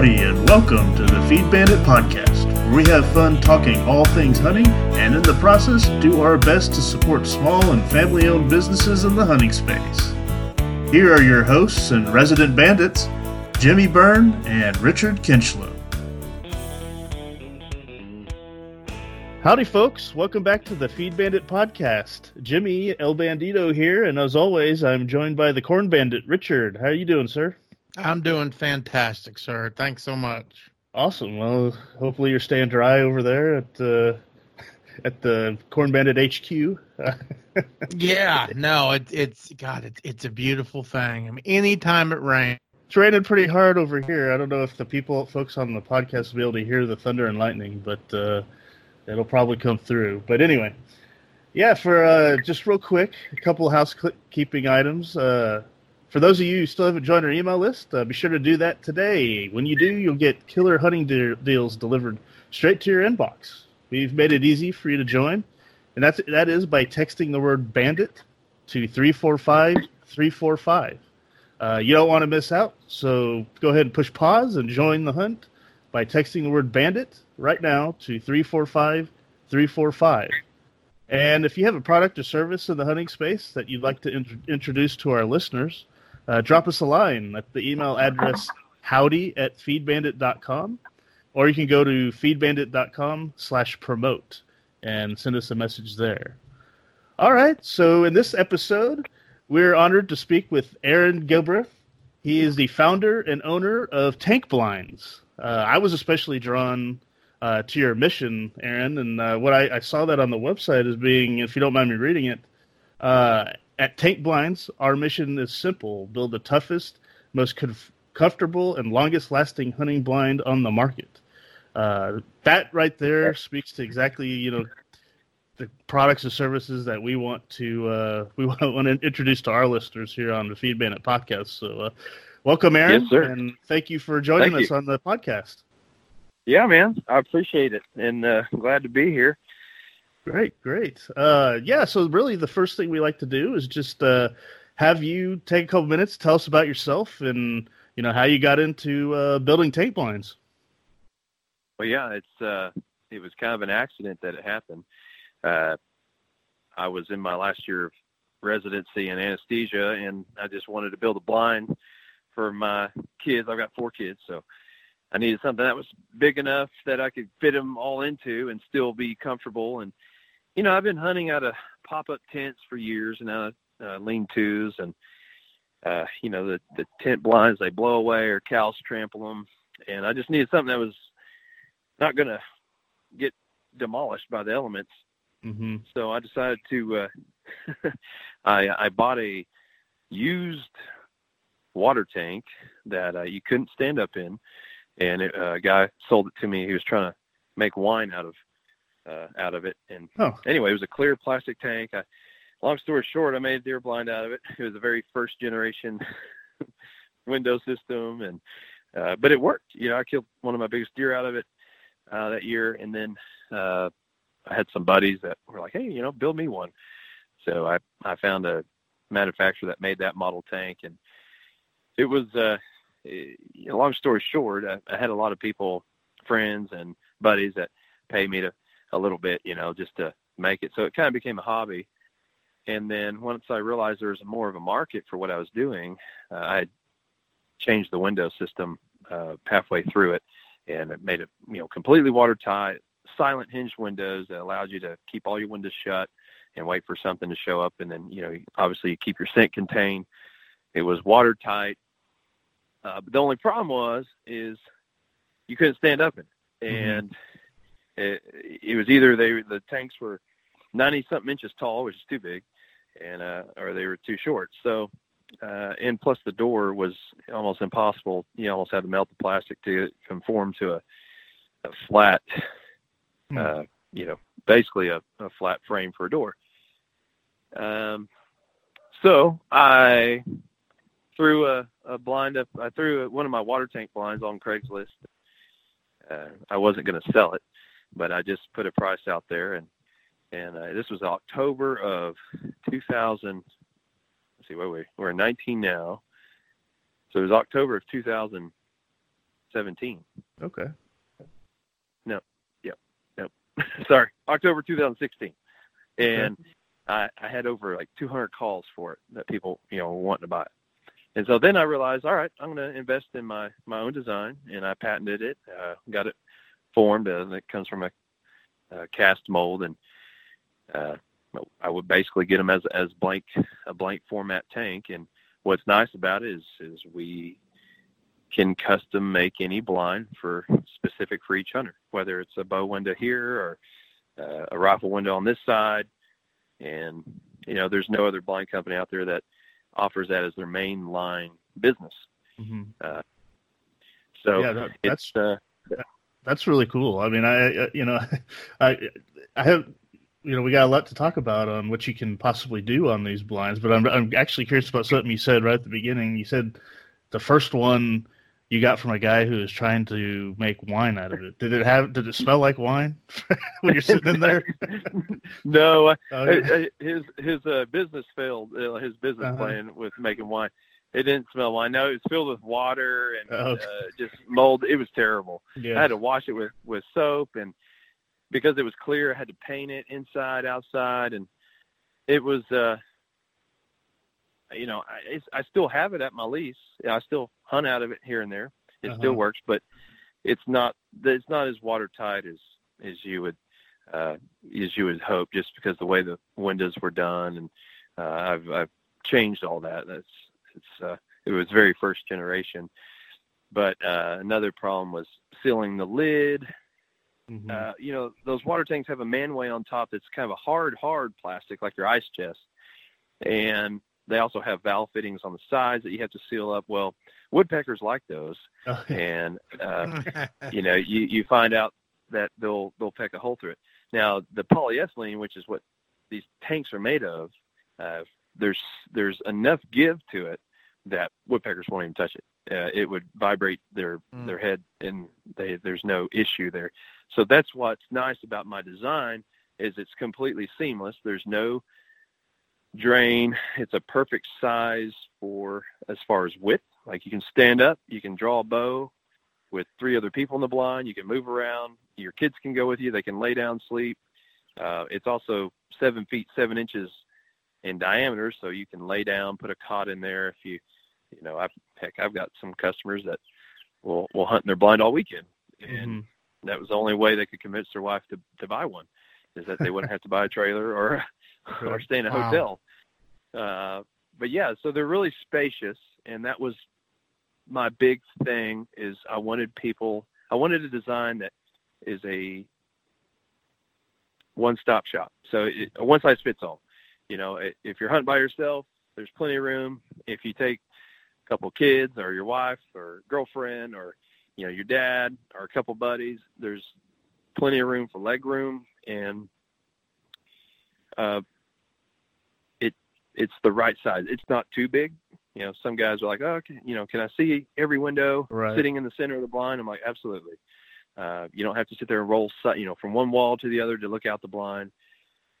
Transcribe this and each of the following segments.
Howdy, and welcome to the Feed Bandit Podcast, where we have fun talking all things hunting and in the process do our best to support small and family owned businesses in the hunting space. Here are your hosts and resident bandits, Jimmy Byrne and Richard Kinchlow. Howdy, folks. Welcome back to the Feed Bandit Podcast. Jimmy El Bandito here, and as always, I'm joined by the Corn Bandit, Richard. How are you doing, sir? I'm doing fantastic, sir. Thanks so much. Awesome. Well, hopefully you're staying dry over there at uh, at the Corn Bandit HQ. yeah, no, it, it's God, it, it's a beautiful thing. I mean, anytime it rains. It's raining pretty hard over here. I don't know if the people, folks on the podcast, will be able to hear the thunder and lightning, but uh, it'll probably come through. But anyway, yeah, for uh, just real quick, a couple housekeeping items. Uh, for those of you who still haven't joined our email list, uh, be sure to do that today. When you do, you'll get killer hunting de- deals delivered straight to your inbox. We've made it easy for you to join, and that's that is by texting the word "bandit" to three four five three four five. Uh, you don't want to miss out, so go ahead and push pause and join the hunt by texting the word bandit right now to 345 345. And if you have a product or service in the hunting space that you'd like to int- introduce to our listeners, uh, drop us a line at the email address howdy at feedbandit.com, or you can go to feedbandit.com slash promote and send us a message there. All right, so in this episode, we're honored to speak with Aaron Gilbreth. He is the founder and owner of Tank Blinds. Uh, I was especially drawn uh, to your mission, Aaron, and uh, what I, I, saw that on the website as being, if you don't mind me reading it, uh, at Tank Blinds, our mission is simple: build the toughest, most comf- comfortable, and longest-lasting hunting blind on the market. Uh, that right there speaks to exactly you know the products and services that we want to uh, we want to introduce to our listeners here on the Feed Bandit podcast. So, uh, welcome, Aaron, yes, and thank you for joining thank us you. on the podcast. Yeah, man, I appreciate it, and uh, I'm glad to be here. Great, great. Uh, yeah, so really, the first thing we like to do is just uh, have you take a couple minutes, tell us about yourself, and you know how you got into uh, building tank blinds. Well, yeah, it's uh, it was kind of an accident that it happened. Uh, I was in my last year of residency in anesthesia, and I just wanted to build a blind for my kids. I've got four kids, so I needed something that was big enough that I could fit them all into and still be comfortable. And you know, I've been hunting out of pop-up tents for years and out of uh, lean-tos, and uh, you know, the the tent blinds they blow away or cows trample them, and I just needed something that was not going to get demolished by the elements. Mm-hmm. So I decided to. Uh, I I bought a used water tank that uh, you couldn't stand up in and it, uh, a guy sold it to me. He was trying to make wine out of uh, out of it. And oh. anyway, it was a clear plastic tank. I, long story short, I made a deer blind out of it. It was a very first generation window system, and uh, but it worked. You know, I killed one of my biggest deer out of it uh, that year, and then uh, I had some buddies that were like, "Hey, you know, build me one." So I I found a manufacturer that made that model tank, and it was uh, long story short, I, I, had a lot of people, friends and buddies that pay me to a little bit, you know, just to make it. So it kind of became a hobby. And then once I realized there was more of a market for what I was doing, uh, I changed the window system uh, halfway through it, and it made it, you know, completely watertight, silent hinged windows that allowed you to keep all your windows shut and wait for something to show up. And then, you know, obviously you keep your scent contained. It was watertight, uh, but the only problem was is you couldn't stand up in it, and mm-hmm. It, it was either they the tanks were ninety something inches tall, which is too big, and uh, or they were too short. So, uh, and plus the door was almost impossible. You almost had to melt the plastic to conform to a, a flat, mm-hmm. uh, you know, basically a, a flat frame for a door. Um, so I threw a, a blind up. I threw one of my water tank blinds on Craigslist. Uh, I wasn't going to sell it, but I just put a price out there, and and uh, this was October of 2000. Let's see, wait, wait, we're in 19 now, so it was October of 2017. Okay. No, yep, nope. Sorry, October 2016, and okay. I, I had over like 200 calls for it that people you know wanting to buy it. And so then I realized, all right, I'm going to invest in my my own design, and I patented it, uh, got it formed, and it comes from a, a cast mold, and uh, I would basically get them as as blank a blank format tank. And what's nice about it is is we can custom make any blind for specific for each hunter, whether it's a bow window here or uh, a rifle window on this side. And you know, there's no other blind company out there that offers that as their main line business. Mm-hmm. Uh, so yeah, that, that's uh, that's really cool. I mean, I, you know, I I have you know we got a lot to talk about on what you can possibly do on these blinds, but I'm I'm actually curious about something you said right at the beginning. You said the first one you got from a guy who was trying to make wine out of it. Did it have? Did it smell like wine when you're sitting in there? no, oh, his his uh, business failed. Uh, his business uh-huh. plan with making wine. It didn't smell wine. No, it was filled with water and oh, okay. uh, just mold. It was terrible. Yeah. I had to wash it with with soap, and because it was clear, I had to paint it inside, outside, and it was. uh you know, I, I still have it at my lease. I still hunt out of it here and there. It uh-huh. still works, but it's not it's not as watertight as as you would uh, as you would hope, just because the way the windows were done, and uh, I've I've changed all that. That's it's uh, it was very first generation, but uh, another problem was sealing the lid. Mm-hmm. Uh, you know, those water tanks have a manway on top that's kind of a hard, hard plastic, like your ice chest, and they also have valve fittings on the sides that you have to seal up. Well, woodpeckers like those, and uh, you know you you find out that they'll they'll peck a hole through it. Now the polyethylene, which is what these tanks are made of, uh, there's there's enough give to it that woodpeckers won't even touch it. Uh, it would vibrate their mm. their head, and they there's no issue there. So that's what's nice about my design is it's completely seamless. There's no drain. It's a perfect size for as far as width. Like you can stand up, you can draw a bow with three other people in the blind. You can move around. Your kids can go with you. They can lay down, sleep. Uh, it's also seven feet seven inches in diameter, so you can lay down, put a cot in there. If you, you know, I've heck, I've got some customers that will will hunt in their blind all weekend, and mm-hmm. that was the only way they could convince their wife to to buy one, is that they wouldn't have to buy a trailer or or stay in a wow. hotel. Uh, but yeah, so they're really spacious, and that was my big thing. Is I wanted people, I wanted a design that is a one-stop shop. So it, a one size fits all. You know, if you're hunting by yourself, there's plenty of room. If you take couple kids or your wife or girlfriend or you know your dad or a couple buddies, there's plenty of room for leg room and uh, it it's the right size. It's not too big. You know, some guys are like, oh, okay, you know, can I see every window right. sitting in the center of the blind? I'm like, absolutely. Uh, you don't have to sit there and roll, you know, from one wall to the other to look out the blind.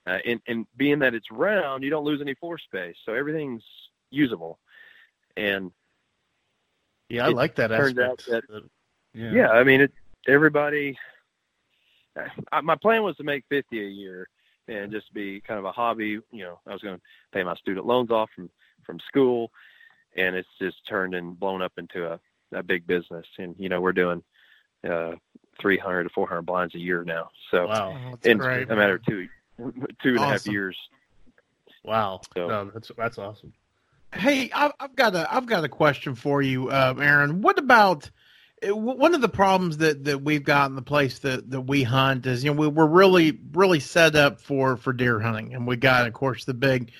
Uh, and, and being that it's round, you don't lose any floor space, so everything's usable. And yeah, I like that turns aspect. Out that, yeah. yeah, I mean, it. Everybody. I, my plan was to make 50 a year, and just be kind of a hobby. You know, I was going to pay my student loans off from from school, and it's just turned and blown up into a a big business. And you know, we're doing uh 300 to 400 blinds a year now. So wow, in great, a matter of two two and awesome. a half years. Wow, so, no, that's that's awesome. Hey, I've, got a I've got a question for you, uh, Aaron. What about one of the problems that, that we've got in the place that, that we hunt is you know we, we're really really set up for for deer hunting. And we got of course the big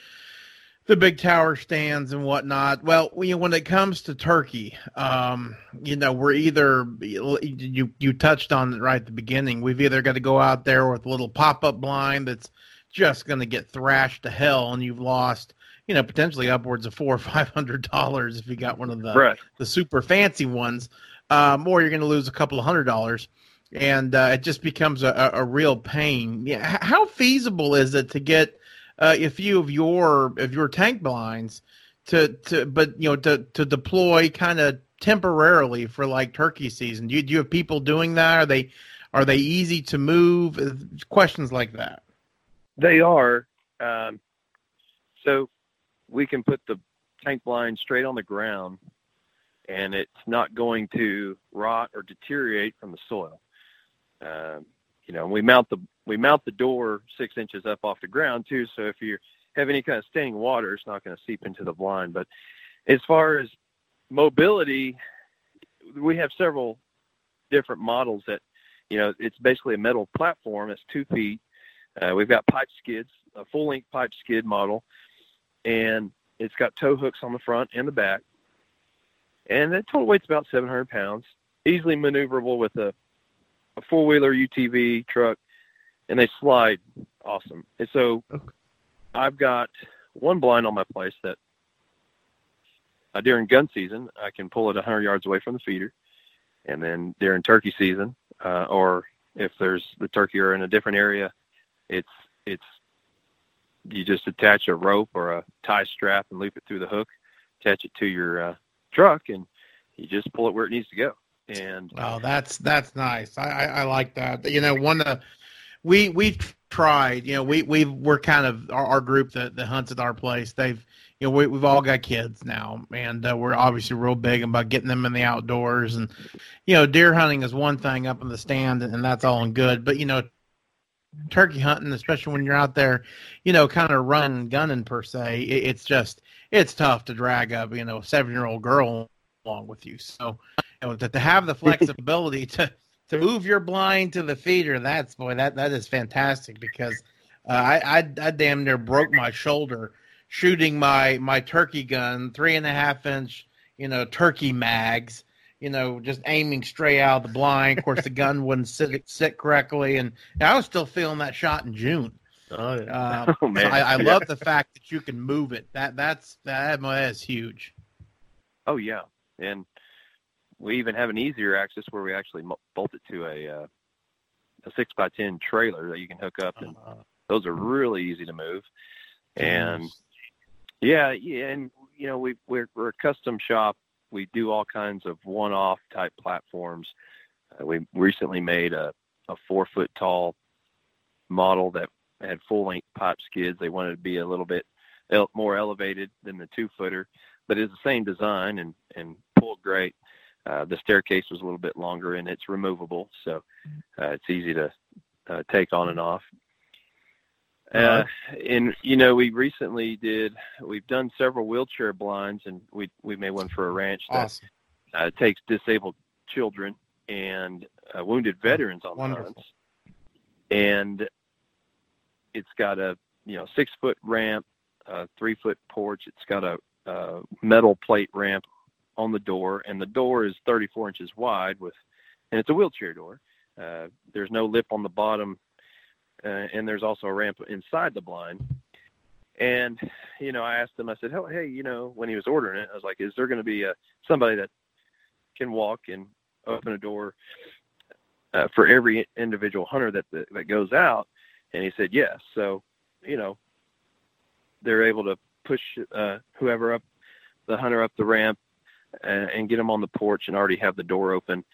the big tower stands and whatnot. Well you know, when it comes to turkey um, you know we're either you you touched on it right at the beginning. We've either got to go out there with a little pop-up blind that's just going to get thrashed to hell and you've lost you know potentially upwards of four or five hundred dollars if you got one of the right. the super fancy ones um, or you're going to lose a couple of hundred dollars, and uh, it just becomes a, a, real pain. Yeah, how feasible is it to get uh, a few of your of your tank blinds to to but you know to to deploy kind of temporarily for like turkey season? Do you, do you have people doing that? Are they are they easy to move? Uh, questions like that. They are. Um, so we can put the tank blind straight on the ground, and it's not going to rot or deteriorate from the soil. Um, you know, we mount the we mount the door six inches up off the ground too. So if you have any kind of standing water, it's not going to seep into the blind. But as far as mobility, we have several different models that, you know, it's basically a metal platform that's two feet. Uh, we've got pipe skids, a full length pipe skid model, and it's got tow hooks on the front and the back. And the total weight's about 700 pounds, easily maneuverable with a, a four wheeler UTV truck, and they slide awesome. And so okay. I've got one blind on my place that uh, during gun season, I can pull it 100 yards away from the feeder. And then during turkey season, uh, or if there's the turkey are in a different area, it's it's you just attach a rope or a tie strap and loop it through the hook, attach it to your uh, truck, and you just pull it where it needs to go. And oh, that's that's nice. I, I, I like that. You know, one of we we've tried. You know, we we we're kind of our, our group that that hunts at our place. They've you know, we, we've all got kids now, and uh, we're obviously real big about getting them in the outdoors. And you know, deer hunting is one thing up in the stand, and that's all and good. But you know, turkey hunting, especially when you're out there, you know, kind of running, gunning per se, it, it's just it's tough to drag up, you know, a seven year old girl along with you. So, you know, to, to have the flexibility to to move your blind to the feeder, that's boy, that that is fantastic because uh, I, I I damn near broke my shoulder shooting my my turkey gun, three and a half inch, you know, turkey mags, you know, just aiming straight out of the blind. Of course, the gun wouldn't sit sit correctly, and I was still feeling that shot in June. Oh, yeah. Um, oh man, so I, I love the fact that you can move it. That that's that, that is huge. Oh yeah, and we even have an easier access where we actually bolt it to a uh, a six by ten trailer that you can hook up, and uh, those are really easy to move. And yeah, yeah, and you know we we're, we're a custom shop. We do all kinds of one-off type platforms. Uh, we recently made a a four foot tall model that had full length pipe skids. They wanted to be a little bit el- more elevated than the two footer, but it's the same design and and pulled great. Uh, the staircase was a little bit longer and it's removable, so uh, it's easy to uh, take on and off. Uh, and you know, we recently did. We've done several wheelchair blinds, and we we made one for a ranch that awesome. uh, takes disabled children and uh, wounded veterans on Wonderful. hunts. And it's got a you know six foot ramp, a three foot porch. It's got a, a metal plate ramp on the door, and the door is 34 inches wide with, and it's a wheelchair door. Uh, there's no lip on the bottom uh, and there's also a ramp inside the blind. And you know, I asked him. I said, "Oh, hey, you know, when he was ordering it, I was like, is there going to be a somebody that can walk and open a door uh, for every individual hunter that that goes out?" And he said, "Yes." So, you know, they're able to push uh, whoever up the hunter up the ramp and, uh, and get them on the porch and already have the door open.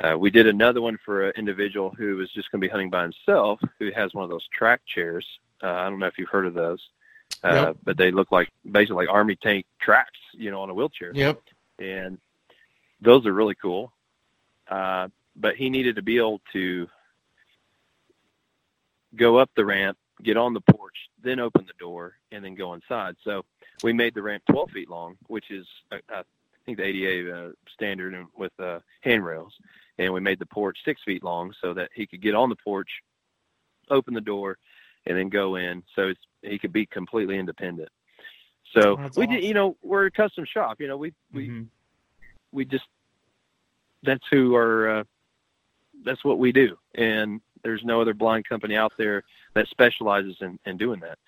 Uh, we did another one for an individual who was just going to be hunting by himself, who has one of those track chairs. Uh, I don't know if you've heard of those, uh, yep. but they look like basically like army tank tracks, you know, on a wheelchair. Yep. And those are really cool. Uh, but he needed to be able to go up the ramp, get on the porch, then open the door, and then go inside. So we made the ramp 12 feet long, which is I, I think the ADA uh, standard with uh, handrails and we made the porch six feet long so that he could get on the porch, open the door, and then go in, so it's, he could be completely independent. So that's we awesome. did, you know, we're a custom shop. You know, we we mm-hmm. we just that's who are uh, that's what we do, and there's no other blind company out there that specializes in, in doing that.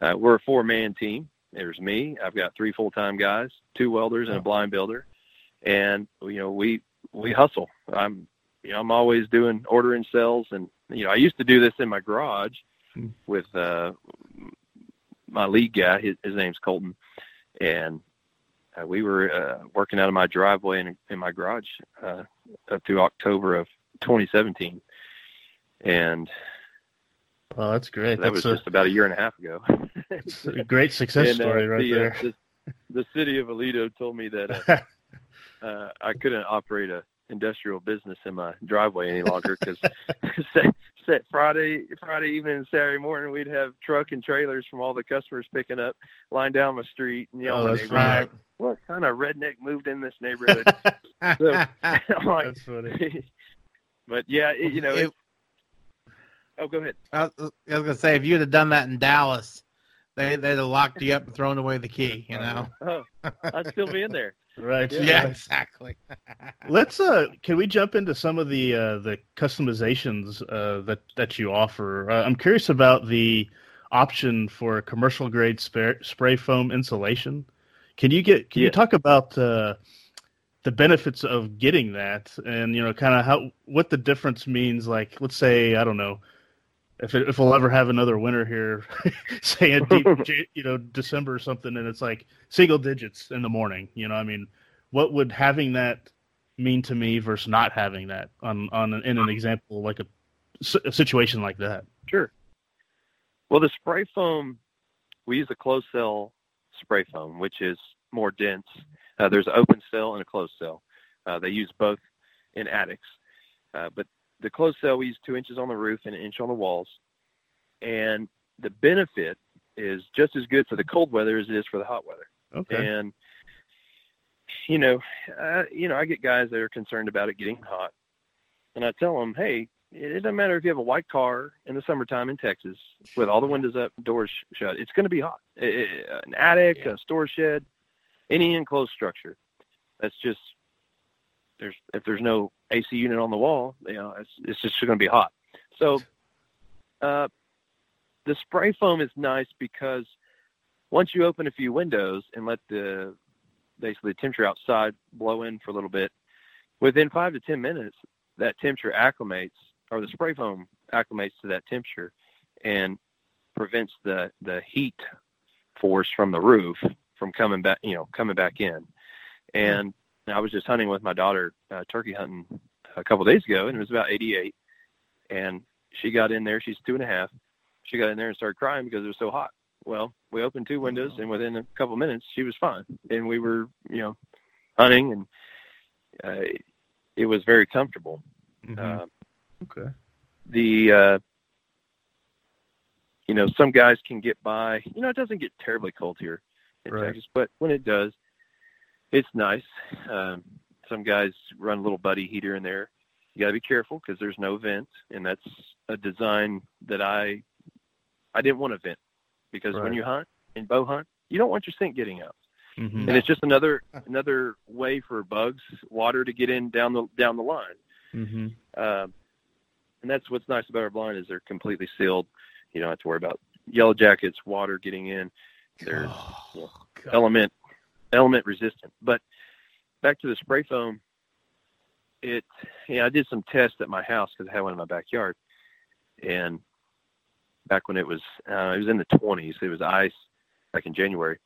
Uh, we're a four man team. There's me. I've got three full time guys, two welders, and a blind builder. And you know, we we hustle. I'm you know I'm always doing ordering sales, and you know I used to do this in my garage hmm. with uh, my lead guy. His, his name's Colton, and uh, we were uh, working out of my driveway in, in my garage uh, up through October of 2017, and well, that's great. that that's was a, just about a year and a half ago. it's a great success And, uh, story right the, uh, there. the, the city of Aledo told me that uh, I couldn't operate a industrial business in my driveway any longer because set Friday Friday evening and Saturday morning we'd have truck and trailers from all the customers picking up lying down my street and you know oh, that's neighbors like, what kind of redneck moved in this neighborhood? So, like, That's funny. but yeah, it, you know. It- It, oh, go ahead. I was, I was gonna say if you'd have done that in Dallas, they they'd have locked you up and thrown away the key. You know. Oh, I'd still be in there. Right. Yeah. Yeah, exactly. Let's uh can we jump into some of the uh the customizations uh that that you offer? Uh, I'm curious about the option for commercial grade spray, spray foam insulation. Can you get can you talk about uh the benefits of getting that and you know kind of how what the difference means like let's say I don't know if it, if we'll ever have another winter here say in deep you know December or something and it's like single digits in the morning you know I mean what would having that mean to me versus not having that on on an, in an example like a, a situation like that Sure. Well, the spray foam, we use a closed cell spray foam, which is more dense. Uh, there's an open cell and a closed cell. Uh, they use both in attics. Uh, but the closed cell, we use two inches on the roof and an inch on the walls. And the benefit is just as good for the cold weather as it is for the hot weather. okay And you know, uh, you know, I get guys that are concerned about it getting hot, and I tell them, hey, it doesn't matter if you have a white car in the summertime in Texas with all the windows up, doors sh- shut. It's going to be hot. I- I- an attic, Yeah. a store shed, any enclosed structure. That's just there's if there's no AC unit on the wall, you know, it's it's just going to be hot. So, uh, the spray foam is nice because once you open a few windows and let the basically the temperature outside blow in for a little bit, within five to ten minutes, that temperature acclimates, or the spray foam acclimates to that temperature, and prevents the the heat force from the roof from coming back, you know, coming back in. And I was just hunting with my daughter, uh, turkey hunting a couple days ago, and it was about 88, and she got in there. She's two and a half. She got in there and started crying because it was so hot. Well, we opened two windows, and within a couple minutes, she was fine, and we were, you know, hunting, and uh, it was very comfortable. Mhm. Uh, okay the, uh, you know, some guys can get by. You know, it doesn't get terribly cold here in Right. Texas, but when it does, it's nice. Um, some guys run a little buddy heater in there. You got to be careful because there's no vent, and that's a design that I I didn't want to vent because Right. when you hunt and bow hunt, you don't want your sink getting out, Mhm. and it's just another another way for bugs, water to get in down the down the line. Mhm. Um, and that's what's nice about our blind is they're completely sealed. You don't have to worry about yellow jackets, water getting in. They're Oh, God. element element resistant. But back to the spray foam, it yeah, I did some tests at my house because I had one in my backyard, and back when it was uh, it was in the 20s, it was ice back in January,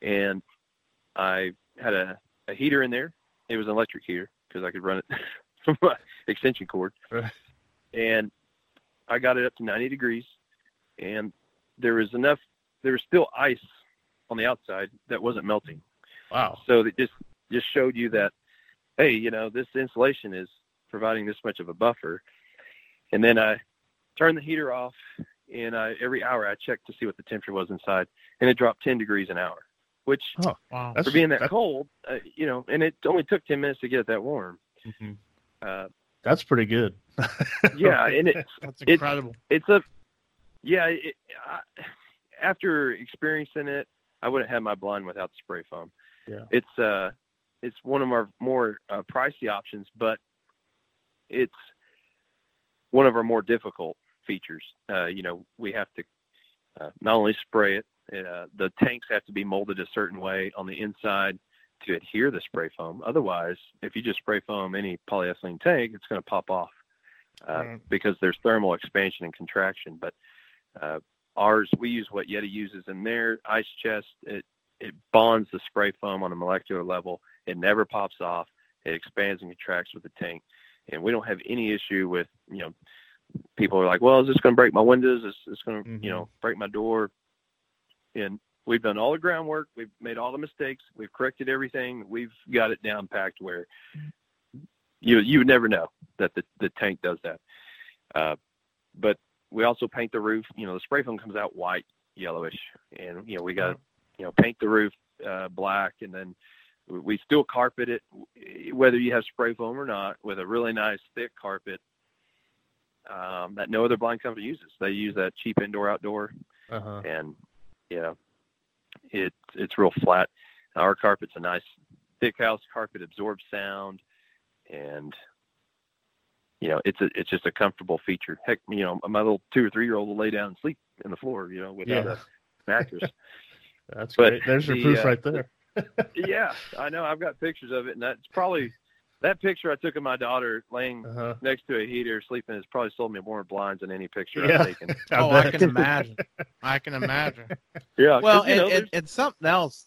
and I had a, a heater in there. It was an electric heater because I could run it from my extension cord, and I got it up to 90 degrees, and there was enough. There was still ice on the outside that wasn't melting. wow So it just just showed you that, hey, you know, this insulation is providing this much of a buffer. And then I turned the heater off, and I, every hour I checked to see what the temperature was inside, and it dropped 10 degrees an hour, which oh Wow. that's for being that that's, cold, uh, you know, and it only took 10 minutes to get it that warm. Mhm. Uh, that's pretty good yeah, and it, That's It's- incredible. it's a yeah it, I, after experiencing it i wouldn't have my blind without the spray foam Yeah. it's uh it's one of our more uh, pricey options but it's one of our more difficult features uh you know we have to uh, not only spray it uh, the tanks have to be molded a certain way on the inside to adhere the spray foam otherwise if you just spray foam any polyethylene tank it's going to pop off uh, Right. because there's thermal expansion and contraction. But uh, ours, we use what Yeti uses in their ice chest. It it bonds the spray foam on a molecular level. It never pops off. It expands and contracts with the tank, and we don't have any issue with you know people are like, well, is this going to break my windows? Is this going to Mhm. you know break my door? And we've done all the groundwork. We've made all the mistakes. We've corrected everything. We've got it down packed where you you would never know that the the tank does that. Uh, but we also paint the roof. You know, the spray foam comes out white, yellowish, and you know we got to you know paint the roof uh, black, and then we- still carpet it, whether you have spray foam or not, with a really nice thick carpet um, that no other blind company uses. They use that cheap indoor outdoor, Uh-huh. and you know, it it's real flat. Our carpet's a nice thick house carpet, absorbs sound, and you know, it's a it's just a comfortable feature. Heck, you know, my little two or three year old will lay down and sleep in the floor, you know, without Yeah. a mattress. That's But great. There's your the, proof uh, right there. yeah, I know. I've got pictures of it, and that's probably that picture I took of my daughter laying Uh-huh. next to a heater sleeping has probably sold me more blinds than any picture Yeah. I've taken. oh, I can imagine. I can imagine. Yeah. Well, you know, and, and, and something else,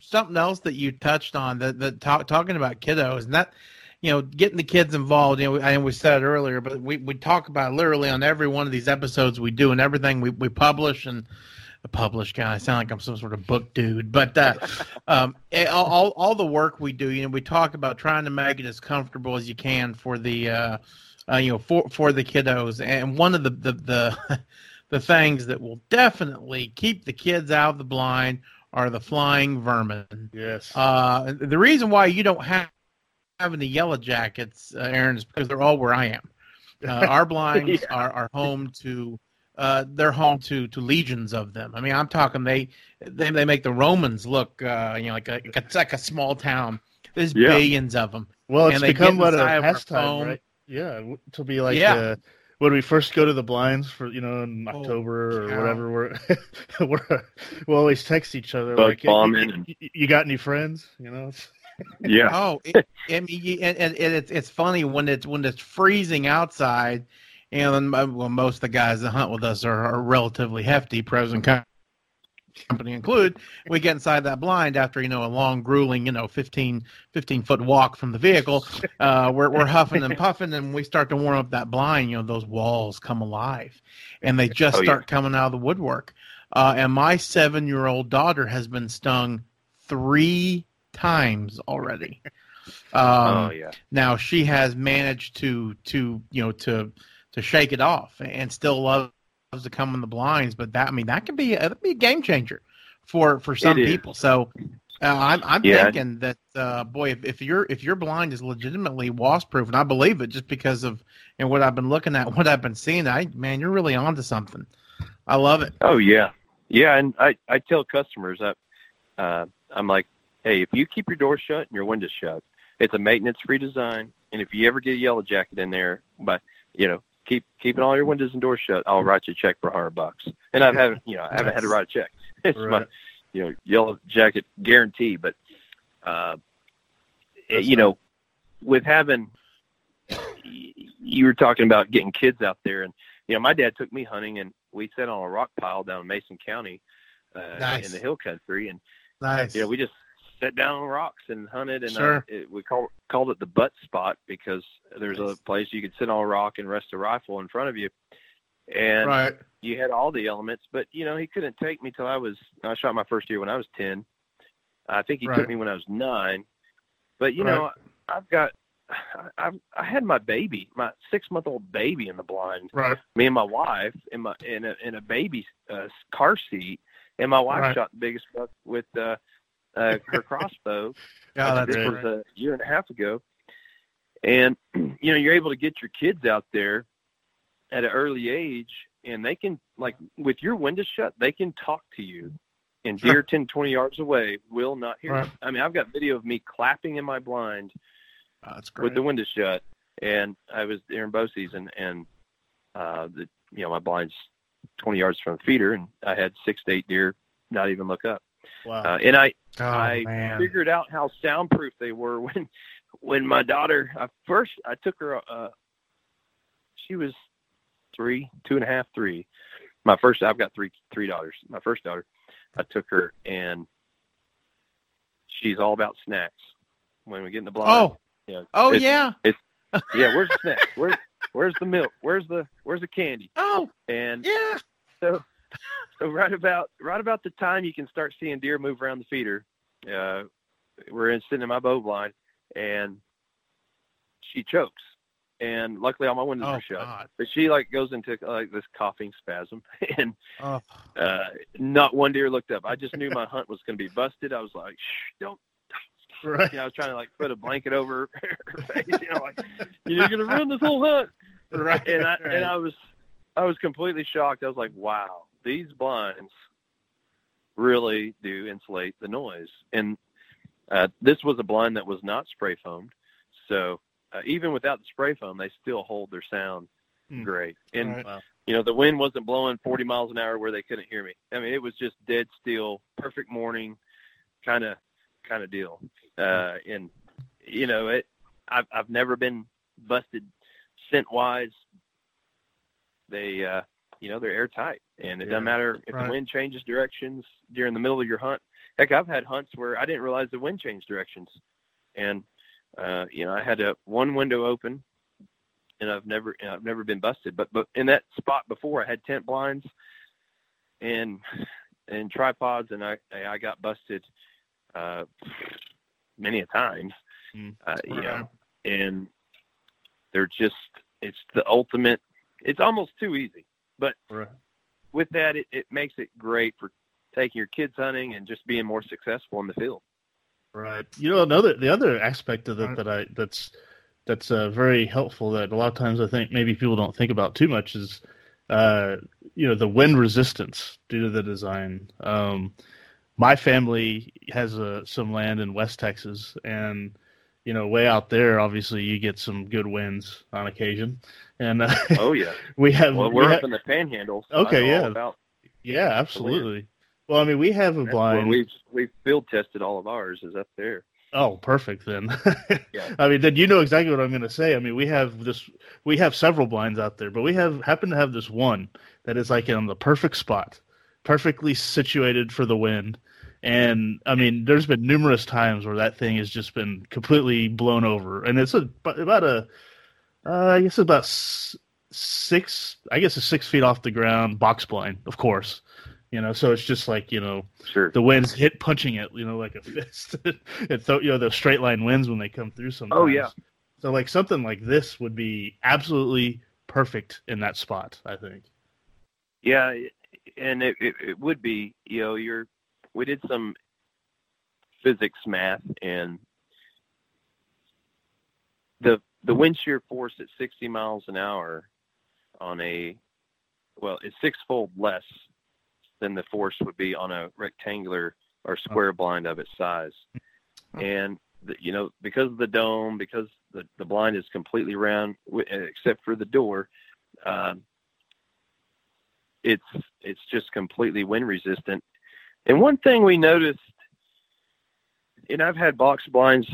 something else that you touched on that that talk, talking about kiddos and that, you know, getting the kids involved. You know, and we said it earlier, but we, we talk about it literally on every one of these episodes we do and everything we, we publish and a publish guy. I sound like I'm some sort of book dude, but uh, um, eh, all, all all the work we do, you know, we talk about trying to make it as comfortable as you can for the, uh, uh, you know, for for the kiddos. And one of the the the the things that will definitely keep the kids out of the blind are the flying vermin. Yes. Uh, the reason why you don't have have the yellow jackets, uh, Aaron, is because they're all where I am. Uh, our blinds Yeah. are, are home to uh, they're home to to legions of them. I mean, I'm talking they they, they make the Romans look uh, you know like a it's like a small town. There's Yeah. billions of them. well, it's and they become what a inside pastime, right? Yeah, to be like Yeah. uh, when we first go to the blinds for you know in Oh, October or yeah. whatever, we're we're we always text each other Bug like, bombing "You- you, you got any friends? You know. Yeah. Oh, it, I mean, and, and, it's it's funny when it's when it's freezing outside, and uh, well, most of the guys that hunt with us are, are relatively hefty, pros and cons, company include We get inside that blind after you know a long, grueling, you know, 15, 15 foot walk from the vehicle. Uh, we're we're huffing and puffing, and we start to warm up that blind. You know, those walls come alive, and they just Oh, yeah. start coming out of the woodwork. Uh, and my seven year old daughter has been stung three times already. Um, oh yeah. Now she has managed to to you know to to shake it off and still loves to come in the blinds, but that I mean that can be a, be a game changer for for some people. So uh, I'm I'm Yeah. thinking that uh, boy, if, if your if your blind is legitimately wasp proof, and I believe it just because of and what I've been looking at, what I've been seeing, I man, you're really onto something. I love it. Oh yeah, yeah. And I I tell customers that uh, I'm like, hey, if you keep your door shut and your windows shut, it's a maintenance free design. And if you ever get a yellow jacket in there, but you know, keep keeping all your windows and doors shut, I'll write you a check for a hundred bucks. And I haven't, you know, I haven't had to write a check. It's my you know yellow jacket guarantee. But uh, That's you know, with having you were talking about getting kids out there, and you know, my dad took me hunting, and we sat on a rock pile down in Mason County, uh, Nice. in the hill country, and Nice. you know, we just sat down on rocks and hunted, and Sure. uh, it, we call, called it the butt spot because there's Nice. a place you could sit on a rock and rest a rifle in front of you, and right. you had all the elements, but you know, he couldn't take me till I was I shot my first year when I was ten. I think he Right. took me when I was nine. But you Right. know, I've got I've I had my baby, my six month old baby in the blind. Right. Me and my wife in my in a in a baby uh, car seat, and my wife Right. shot the biggest buck with uh, uh, her crossbow. Yeah, that's this was a year and a half ago. And you know, you're able to get your kids out there at an early age, and they can like with your windows shut, they can talk to you. And Sure. deer 10, 20 yards away will not hear. Right. you. I mean, I've got video of me clapping in my blind Oh, that's great. with the windows shut, and I was there in bow season, and uh, the you know my blind's 20 yards from the feeder, and I had six to eight deer not even look up. Wow. Uh, and I oh, I man. figured out how soundproof they were when when my daughter I first I took her uh she was three, two and a half, three. My first I've got three three daughters. My first daughter, I took her and she's all about snacks. When we get in the blind, Oh, Yeah. oh It's- yeah. yeah, where's the snacks? Where's where's the milk? Where's the where's the candy? Oh, And yeah. so so right about right about the time you can start seeing deer move around the feeder, uh, we're in sitting in my bow blind, and she chokes, and luckily all my windows Oh are shut. God. But she like goes into like this coughing spasm, and Oh, uh, not one deer looked up. I just knew my hunt was going to be busted. I was like, Shh, don't. Right. You know, I was trying to like put a blanket over her face. You know, like you're going to ruin this whole hunt. Right. And I right. and I was I was completely shocked. I was like, wow, these blinds really do insulate the noise. And uh, this was a blind that was not spray foamed, so uh, even without the spray foam, they still hold their sound Hmm. great. And Right. Wow. you know, the wind wasn't blowing 40 miles an hour where they couldn't hear me. I mean, it was just dead still, perfect morning, kind of, kind of deal. Uh, and you know, it, I've, I've never been busted scent wise. They, uh, you know, they're airtight and it Yeah. doesn't matter if Right. the wind changes directions during the middle of your hunt. Heck, I've had hunts where I didn't realize the wind changed directions and, uh, you know, I had a one window open and I've never and I've never been busted. But but in that spot before, I had tent blinds and and tripods, and I I got busted uh, many a times. Mm. Uh, you Right. know, and they're just it's the ultimate. It's almost too easy. Right. With that, it, it makes it great for taking your kids hunting and just being more successful in the field. Right. You know, another the other aspect of it that I that's that's uh, very helpful that a lot of times I think maybe people don't think about too much is, uh, you know, the wind resistance due to the design. Um, my family has uh, some land in West Texas, and you know, way out there, obviously you get some good winds on occasion, and uh, Oh yeah. we have Well, we we're ha- up in the Panhandle. so Okay, yeah. Yeah, absolutely. Well, I mean, we have a that's blind. we've we've field tested all of ours is up there. Oh, perfect then. Yeah. I mean, then you know exactly what I'm going to say. I mean, we have this, we have several blinds out there, but we have happen to have this one that is like in the perfect spot, perfectly situated for the wind. And I mean, there's been numerous times where that thing has just been completely blown over, and it's a, about a, uh, I guess about six, I guess it's six feet off the ground, box blind, of course. You know, so it's just like you know, Sure. the winds hit punching it, you know, like a fist. it th- you know, those straight line winds when they come through sometimes. Oh, yeah. So like something like this would be absolutely perfect in that spot, I think. Yeah, and it, it, it would be, you know, you're we did some physics math and the the wind shear force at 60 miles an hour on a well, it's sixfold less than the force would be on a rectangular or square blind of its size. And the, you know, because of the dome, because the, the blind is completely round except for the door, um, it's it's just completely wind resistant. And one thing we noticed, and I've had box blinds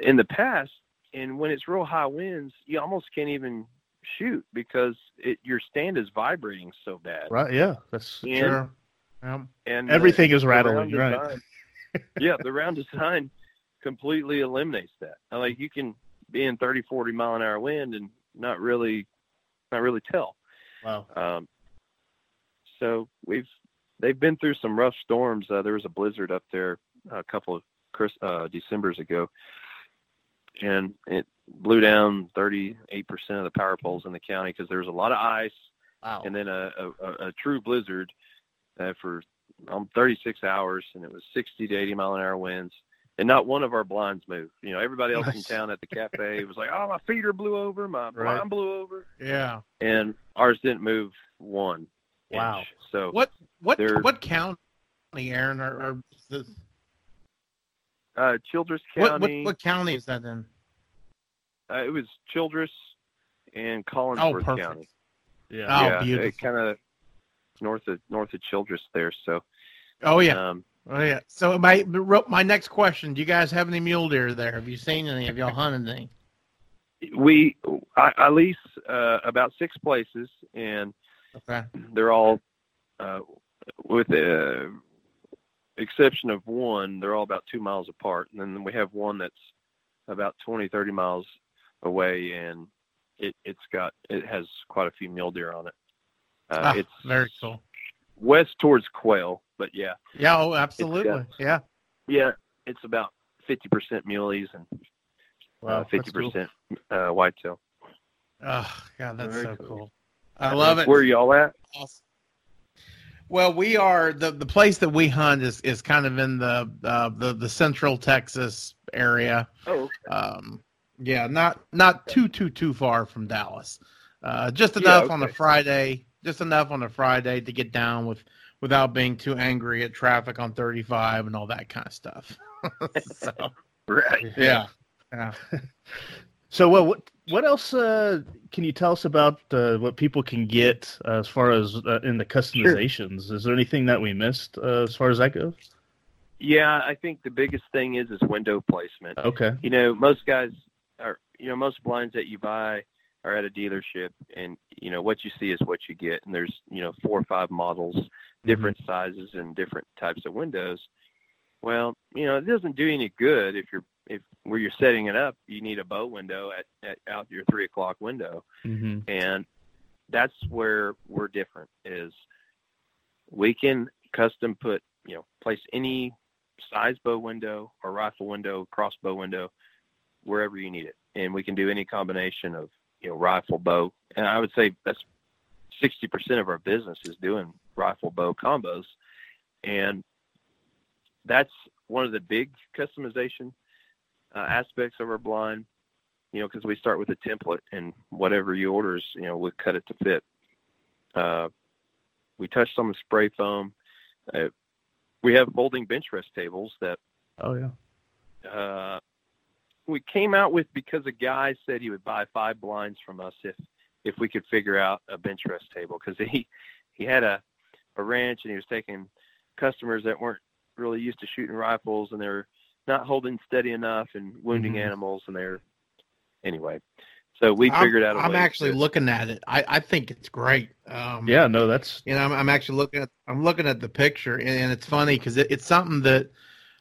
in the past, and when it's real high winds, you almost can't even shoot because it, your stand is vibrating so bad. Right? Yeah, that's And, Sure. And everything is rattling. Right? design- yeah, the round design completely eliminates that. I Like you can be in 30, 40 mile an hour wind and not really, not really tell. Wow. Um, so we've they've been through some rough storms. Uh, there was a blizzard up there a couple of Chris, uh, December's ago, and it blew down 38% of the power poles in the county because there was a lot of ice Wow. and then a, a, a, a true blizzard uh, for um, 36 hours, and it was 60 to 80 mile an hour winds. And not one of our blinds moved. You know, everybody else in town at the cafe was like, "Oh, my feeder blew over, my Right. blind blew over," Yeah. and ours didn't move one. Wow. inch. So What what what county, Aaron, or, or this, uh, Childress County, what what county is that in? uh, it was Childress and Oh, Collingsworth perfect. County. yeah. Oh, yeah, beautiful. kind of north of north of Childress there. So, Oh yeah. um, Oh yeah. So my my next question: Do you guys have any mule deer there? Have you seen any? Have y'all hunted any? we I, I lease uh, about six places, and Okay. they're all uh, with uh, exception of one, they're all about two miles apart. And then we have one that's about 20, 30 miles away, and it, it's got it has quite a few mule deer on it. Uh, Ah, it's very cool. west towards quail, but yeah, Yeah, oh, absolutely. Yeah. yeah, it's about 50% muleys and Wow, uh, that's cool. 50% uh, whitetail. Oh, God, that's Very so cool. cool. I love it. Where are y'all at? Awesome. Well, we are the the place that we hunt is is kind of in the uh, the the central Texas area. Oh, Um, yeah, not not too too too far from Dallas. Uh, just Yeah, enough on a. Friday, just enough on a Friday to get down with without being too angry at traffic on 35 and all that kind of stuff. so, right. yeah, yeah. So what what what else uh, can you tell us about uh, what people can get uh, as far as uh, in the customizations? Is there anything that we missed uh, as far as that goes? Yeah, I think the biggest thing is is window placement. Okay. You know, most guys are you know most blinds that you buy are at a dealership, and you know what you see is what you get. And there's you know four or five models, different sizes and different types of windows. Well, you know, it doesn't do any good if you're if where you're setting it up, you need a bow window at, at out your three o'clock window. Mm-hmm. and that's where we're different is we can custom put you know place any size bow window or rifle window crossbow window wherever you need it and we can do any combination of you know rifle bow and i would say that's 60% of our business is doing rifle bow combos and that's one of the big customization uh, aspects of our blind you know, because we start with a template and whatever you orders, you know, we cut it to fit. Uh, we touched on the spray foam. Uh, we have folding bench rest tables that Oh yeah. uh, we came out with because a guy said he would buy five blinds from us if if we could figure out a bench rest table because he he had a a ranch and he was taking customers that weren't really used to shooting rifles and they're not holding steady enough and wounding Mhm. animals and they're anyway so we I'm- figured out a I'm way actually to, looking at it. I, I think it's great. Um, Yeah. No, that's you know, I'm, I'm actually looking at I'm looking at the picture, and, and it's funny because it, it's something that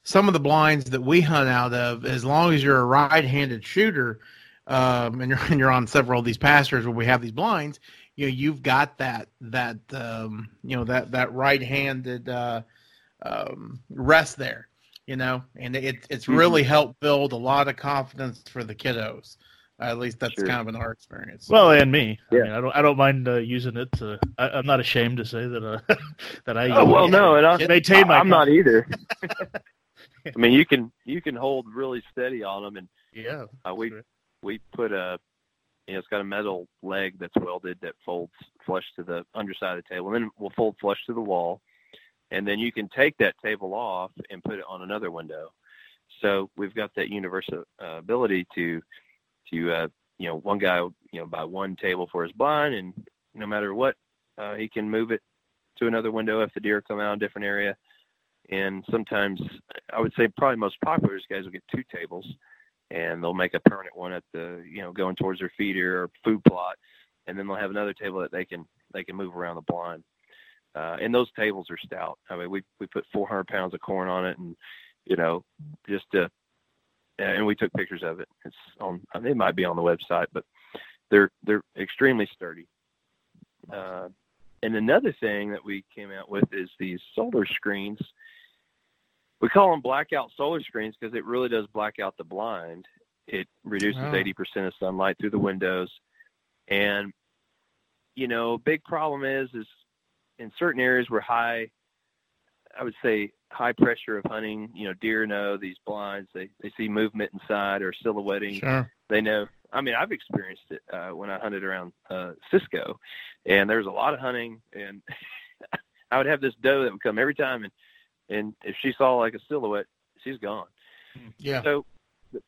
some of the blinds that we hunt out of, as long as you're a right-handed shooter, um, and you're and you're on several of these pastures where we have these blinds, you know, you've got that that um, you know that that right-handed uh, um, rest there, you know, and it it's really helped build a lot of confidence for the kiddos. at least that's Sure. kind of in our experience. well, and me. Yeah. I mean, I don't I don't mind uh, using it. To, I, I'm not ashamed to say that uh, that I oh well it. no and I, maintain my I'm not either I mean you can you can hold really steady on them and Yeah. Uh, we Sure. we put a you know it's got a metal leg that's welded that folds flush to the underside of the table and then we'll fold flush to the wall and then you can take that table off and put it on another window. So we've got that universal uh, ability to to uh, you know one guy you know buy one table for his blind and no matter what uh, he can move it to another window if the deer come out in a different area. And sometimes i would say probably most popular is guys will get two tables and they'll make a permanent one at the you know going towards their feeder or food plot and then they'll have another table that they can they can move around the blind uh, and those tables are stout i mean we we put 400 pounds of corn on it and you know just to and we took pictures of it it's on it might be on the website but they're they're extremely sturdy uh, and another thing that we came out with is these solar screens we call them blackout solar screens because it really does black out the blind. It reduces Wow. 80% of sunlight through the windows. And, you know, big problem is, is in certain areas where high, I would say high pressure of hunting, you know, deer know these blinds, they, they see movement inside or silhouetting Sure. they know. I mean, I've experienced it uh, when I hunted around uh, Cisco, and there was a lot of hunting, and I would have this doe that would come every time, and and if she saw like a silhouette, she's gone. Yeah. So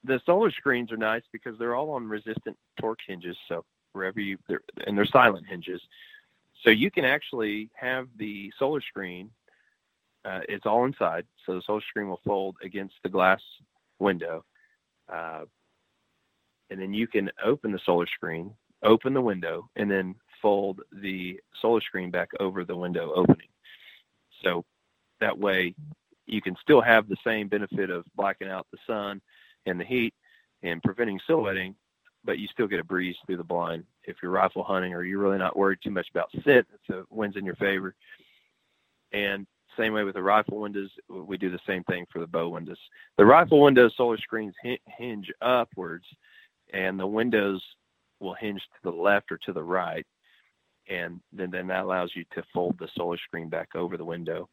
the solar screens are nice because they're all on resistant torque hinges. So wherever you, they're, and they're silent hinges. So you can actually have the solar screen. Uh, it's all inside, so the solar screen will fold against the glass window, uh, and then you can open the solar screen, open the window, and then fold the solar screen back over the window opening. So that way you can still have the same benefit of blacking out the sun and the heat and preventing silhouetting, but you still get a breeze through the blind. If you're rifle hunting or you're really not worried too much about scent, so wind's in your favor. And same way with the rifle windows, we do the same thing for the bow windows. The rifle windows solar screens hinge upwards, and the windows will hinge to the left or to the right, and then then that allows you to fold the solar screen back over the window.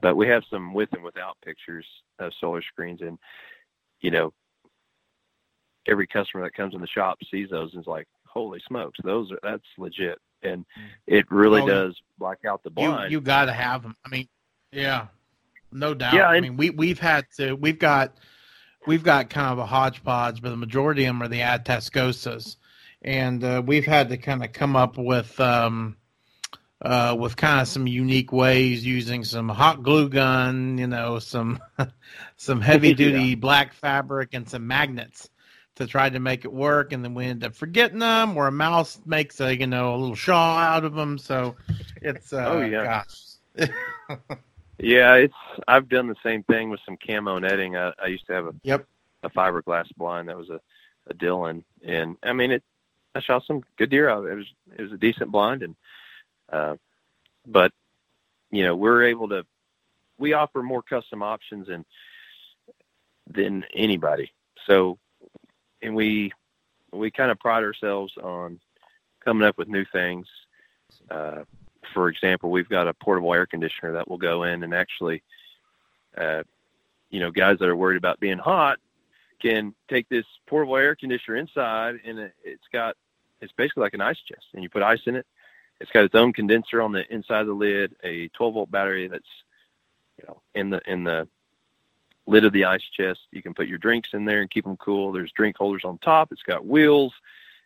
But we have some with and without pictures of solar screens, and you know, every customer that comes in the shop sees those and is like, "Holy smokes, those are that's legit." And it really oh, does black out the blind. You, you got to have them. I mean, yeah, no doubt. Yeah, I mean, we we've had to. We've got we've got kind of a hodgepodge, but the majority of them are the Ad Atascosas, and uh, we've had to kind of come up with. Um, uh, with kind of some unique ways using some hot glue gun, you know, some some heavy duty yeah. black fabric and some magnets to try to make it work, and then we end up forgetting them, or a mouse makes a you know a little shawl out of them. So it's uh, oh yeah, yeah. It's I've done the same thing with some camo netting. I, I used to have a yep a fiberglass blind that was a a Dillon, and I mean it. I shot some good deer out. It was it was a decent blind, and uh, but you know we're able to we offer more custom options and than anybody. So and we we kind of pride ourselves on coming up with new things. Uh, for example, we've got a portable air conditioner that will go in and actually, uh, you know, guys that are worried about being hot can take this portable air conditioner inside, and it, it's got it's basically like an ice chest, and you put ice in it. It's got its own condenser on the inside of the lid, a 12 volt battery that's you know in the in the lid of the ice chest. You can put your drinks in there and keep them cool. There's drink holders on top. It's got wheels,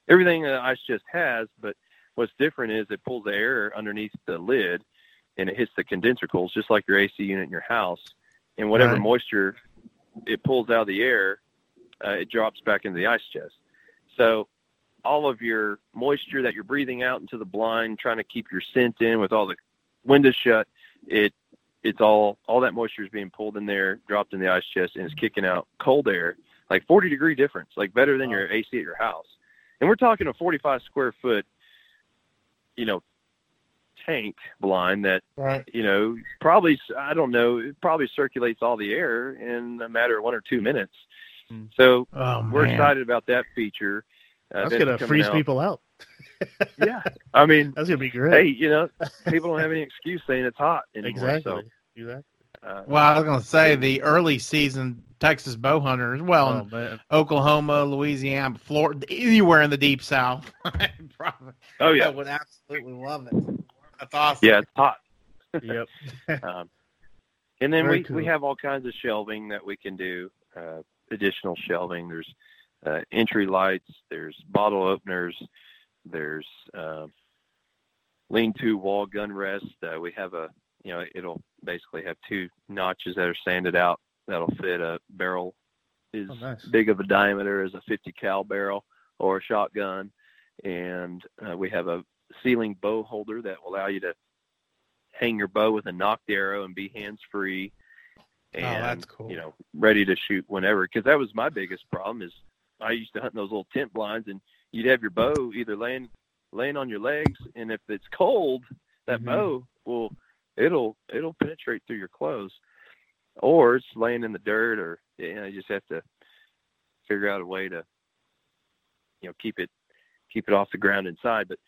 everything the ice chest has. But what's different is it pulls the air underneath the lid and it hits the condenser coils just like your AC unit in your house. And whatever right. moisture it pulls out of the air, uh, it drops back into the ice chest. So all of your moisture that you're breathing out into the blind, trying to keep your scent in with all the windows shut, it it's all all that moisture is being pulled in there, dropped in the ice chest, and it's kicking out cold air, like 40 degree difference, like better than your AC at your house. And we're talking a 45 square foot, you know, tank blind that right. you know probably I don't know it probably circulates all the air in a matter of one or two minutes. Hmm. So oh, we're excited about that feature. Uh, that's, gonna freeze out. people out. Yeah, I mean that's gonna be great. Hey, you know, people don't have any excuse saying it's hot anymore. Exactly. So. Exactly. Uh, well, I was going to say the early season Texas bow hunters, well, oh, Oklahoma, Louisiana, Florida, anywhere in the deep South. probably, oh yeah, would absolutely love it. That's awesome. Yeah, it's hot. yep. um, and then Very we cool. we have all kinds of shelving that we can do. Uh, additional shelving. There's uh, entry lights. There's bottle openers. There's uh, lean-to wall gun rest. Uh, we have a, you know, it'll basically have two notches that are sanded out that'll fit a barrel as oh, nice. big of a diameter as a 50 cal barrel or a shotgun. And uh, we have a ceiling bow holder that will allow you to hang your bow with a nocked arrow and be hands free. And, oh, that's cool. You know, ready to shoot whenever. Because that was my biggest problem is I used to hunt in those little tent blinds, and you'd have your bow either laying laying on your legs, and if it's cold, that mm-hmm. bow will it'll it'll penetrate through your clothes, or it's laying in the dirt, or you know you just have to figure out a way to you know keep it keep it off the ground inside. But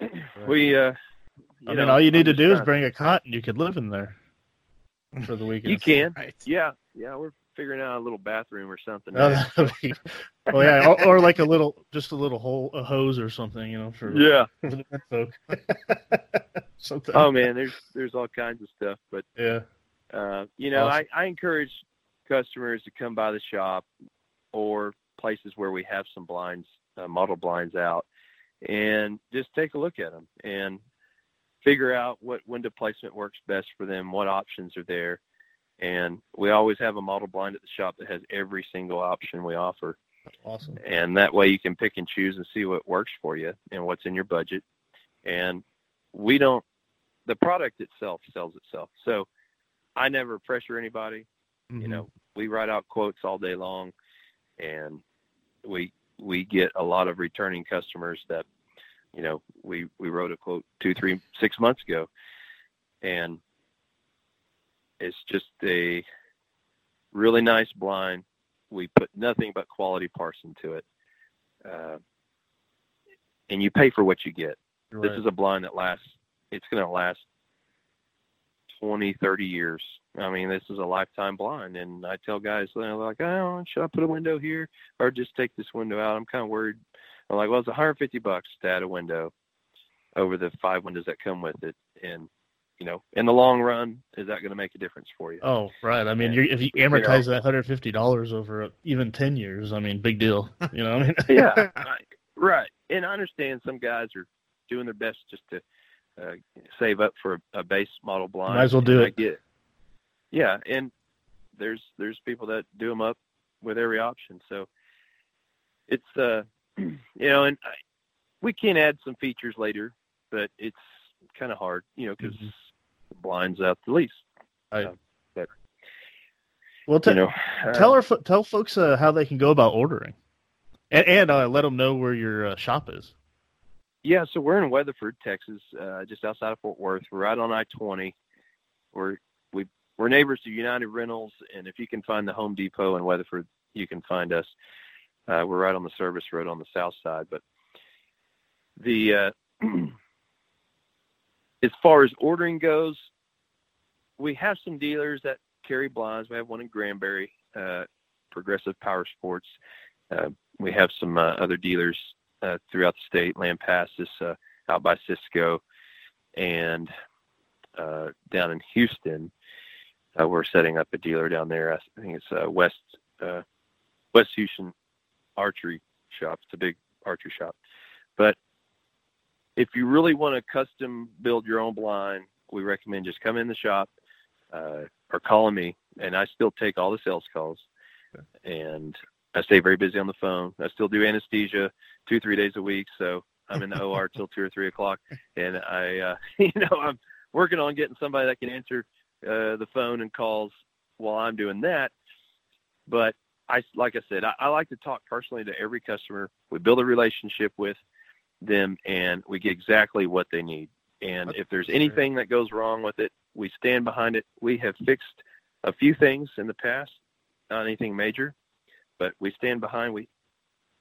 right. we, uh, I mean, all you need to do is bring a cot, and you could live in there for the weekend. You can, right. yeah, yeah. We're figuring out a little bathroom or something. Oh, be, well, yeah, or, or, like a little, just a little hole, a hose or something, you know, for yeah, for the folk. something. Oh man, there's there's all kinds of stuff, but yeah, uh, you know, awesome. I I encourage customers to come by the shop or places where we have some blinds, uh, model blinds out, and just take a look at them and figure out what window placement works best for them, what options are there and we always have a model blind at the shop that has every single option we offer. Awesome. And that way you can pick and choose and see what works for you and what's in your budget. And we don't, the product itself sells itself. So I never pressure anybody. Mhm. You know, we write out quotes all day long, and we we get a lot of returning customers that, you know, we we wrote a quote two, three, six months ago, and it's just a really nice blind. We put nothing but quality parts into it, uh, and you pay for what you get. Right. This is a blind that lasts. It's going to last 20, 30 years. I mean, this is a lifetime blind. And I tell guys, they're like, oh, should I put a window here or just take this window out? I'm kind of worried. I'm like, well, it's 150 bucks to add a window over the five windows that come with it. And, you know, in the long run, is that going to make a difference for you? Oh, right. I mean, Yeah. you're, if you amortize that hundred fifty dollars over even ten years, I mean, big deal. You know, what I mean, yeah, right, right. And I understand some guys are doing their best just to uh, save up for a, a base model blind. Might as well do and I it. get, yeah, and there's there's people that do them up with every option. So it's uh, you know, and I, we can add some features later, but it's kind of hard, you know, because Mhm. The blinds out the lease. well, t- you know, uh, tell our fo- tell folks uh, how they can go about ordering, and, and uh, let them know where your uh, shop is. Yeah, so we're in Weatherford, Texas, uh, just outside of Fort Worth. We're right on I-20. We're we we're neighbors to United Rentals, and if you can find the Home Depot in Weatherford, you can find us. Uh, we're right on the service road on the south side. But the uh, as far as ordering goes, we have some dealers that carry blinds. We have one in Granbury, uh, Progressive Power Sports. Uh, we have some uh, other dealers uh, throughout the state. Land Pass is uh, out by Cisco, and uh, down in Houston, we're setting up a dealer down there. I think it's West West Houston Archery Shop. It's a big archery shop. But if you really want to custom build your own blind, we recommend just come in the shop uh, or calling me, and I still take all the sales calls. And I stay very busy on the phone. I still do anesthesia two, three days a week. So I'm in the OR till two or three o'clock, and I, uh, you know, I'm working on getting somebody that can answer uh, the phone and calls while I'm doing that. But I, like I said, I, I like to talk personally to every customer. We build a relationship with them, and we get exactly what they need. And if there's anything that goes wrong with it, we stand behind it. We have fixed a few things in the past, not anything major, but we stand behind. We,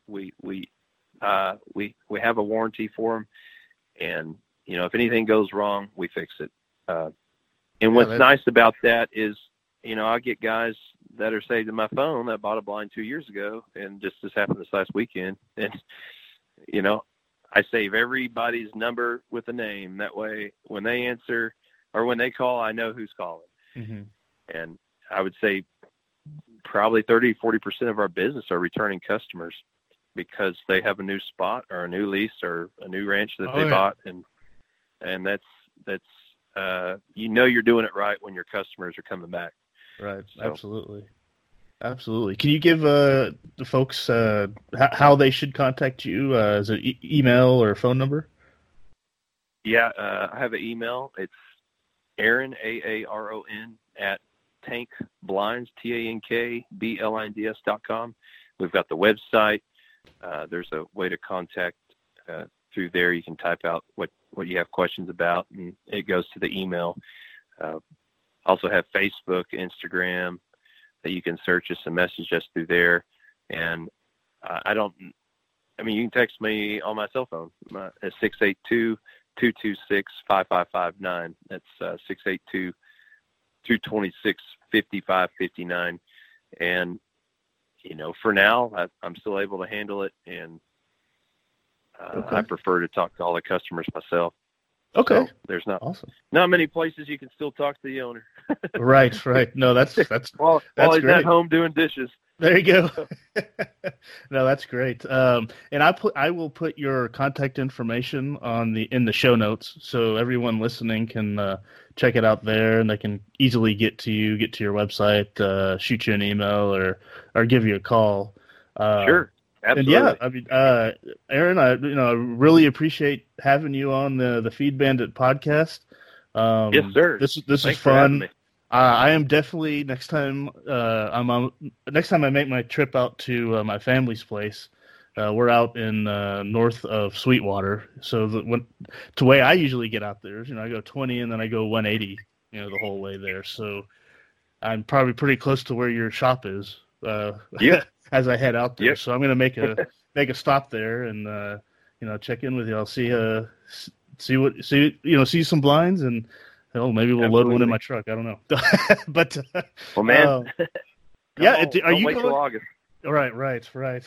we, we, uh, we, we have a warranty for them, and you know if anything goes wrong, we fix it. Uh, and Yeah, what's nice about that is, you know, I get guys that are saved in my phone that bought a blind two years ago, and just this happened this last weekend, and you know, I save everybody's number with a name. That way, when they answer or when they call, I know who's calling. Mm-hmm. And I would say probably 30, 40% of our business are returning customers because they have a new spot or a new lease or a new ranch that Oh, they yeah. bought. And, and that's, that's, uh, you know, you're doing it right when your customers are coming back. Right. So- Absolutely. Absolutely. Can you give uh, the folks uh, h- how they should contact you? Uh, is it e- email or phone number? Yeah. Uh, I have an email. It's Aaron, A-A-R-O-N at tank blinds, T-A-N-K-B-L-I-N-D-S dot com. We've got the website. Uh, there's a way to contact uh, through there. You can type out what, what you have questions about, and it goes to the email. Uh, also have Facebook, Instagram that you can search us and message us through there. And uh, I don't, I mean, you can text me on my cell phone at 682 226 5559. That's uh, 682 226 5559. And, you know, for now, I, I'm still able to handle it. And uh, Okay. I prefer to talk to all the customers myself. Okay. So there's not Awesome. not many places you can still talk to the owner. right. Right. No, that's that's Well, That's while he's great. at home doing dishes. There you go. no, that's great. Um, and I put I will put your contact information on the in the show notes, so everyone listening can uh, check it out there, and they can easily get to you, get to your website, uh, shoot you an email, or or give you a call. Uh, sure. And yeah, I mean, uh, Aaron, I you know I really appreciate having you on the the Feed Bandit podcast. Um, Yes, sir. This this Thanks is fun. me. I am definitely next time. Uh, I'm on, next time I make my trip out to uh, my family's place. Uh, we're out in uh, north of Sweetwater, so the when the way I usually get out there is, you know, I go 20 and then I go 180, you know, the whole way there. So I'm probably pretty close to where your shop is. Uh, Yeah. as I head out there, Yep. so I'm gonna make a make a stop there and uh, you know check in with you. I'll see uh see what see you know see some blinds and hell maybe we'll load one in my truck. I don't know, but uh, Well, man. uh, yeah, on, it- are you wait going- August? right, right, right.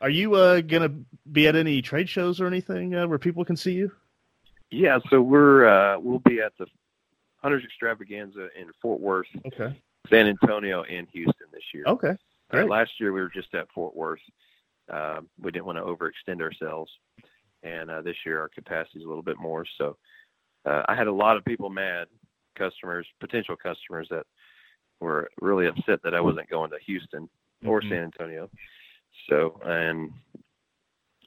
are you uh gonna be at any trade shows or anything uh, where people can see you? Yeah, so we're uh, we'll be at the Hunters Extravaganza in Fort Worth, Okay, San Antonio, and Houston this year. okay, Uh, last year we were just at Fort Worth. Um, we didn't want to overextend ourselves, and uh, this year our capacity is a little bit more. So uh, I had a lot of people mad, customers, potential customers that were really upset that I wasn't going to Houston or Mhm. San Antonio. So and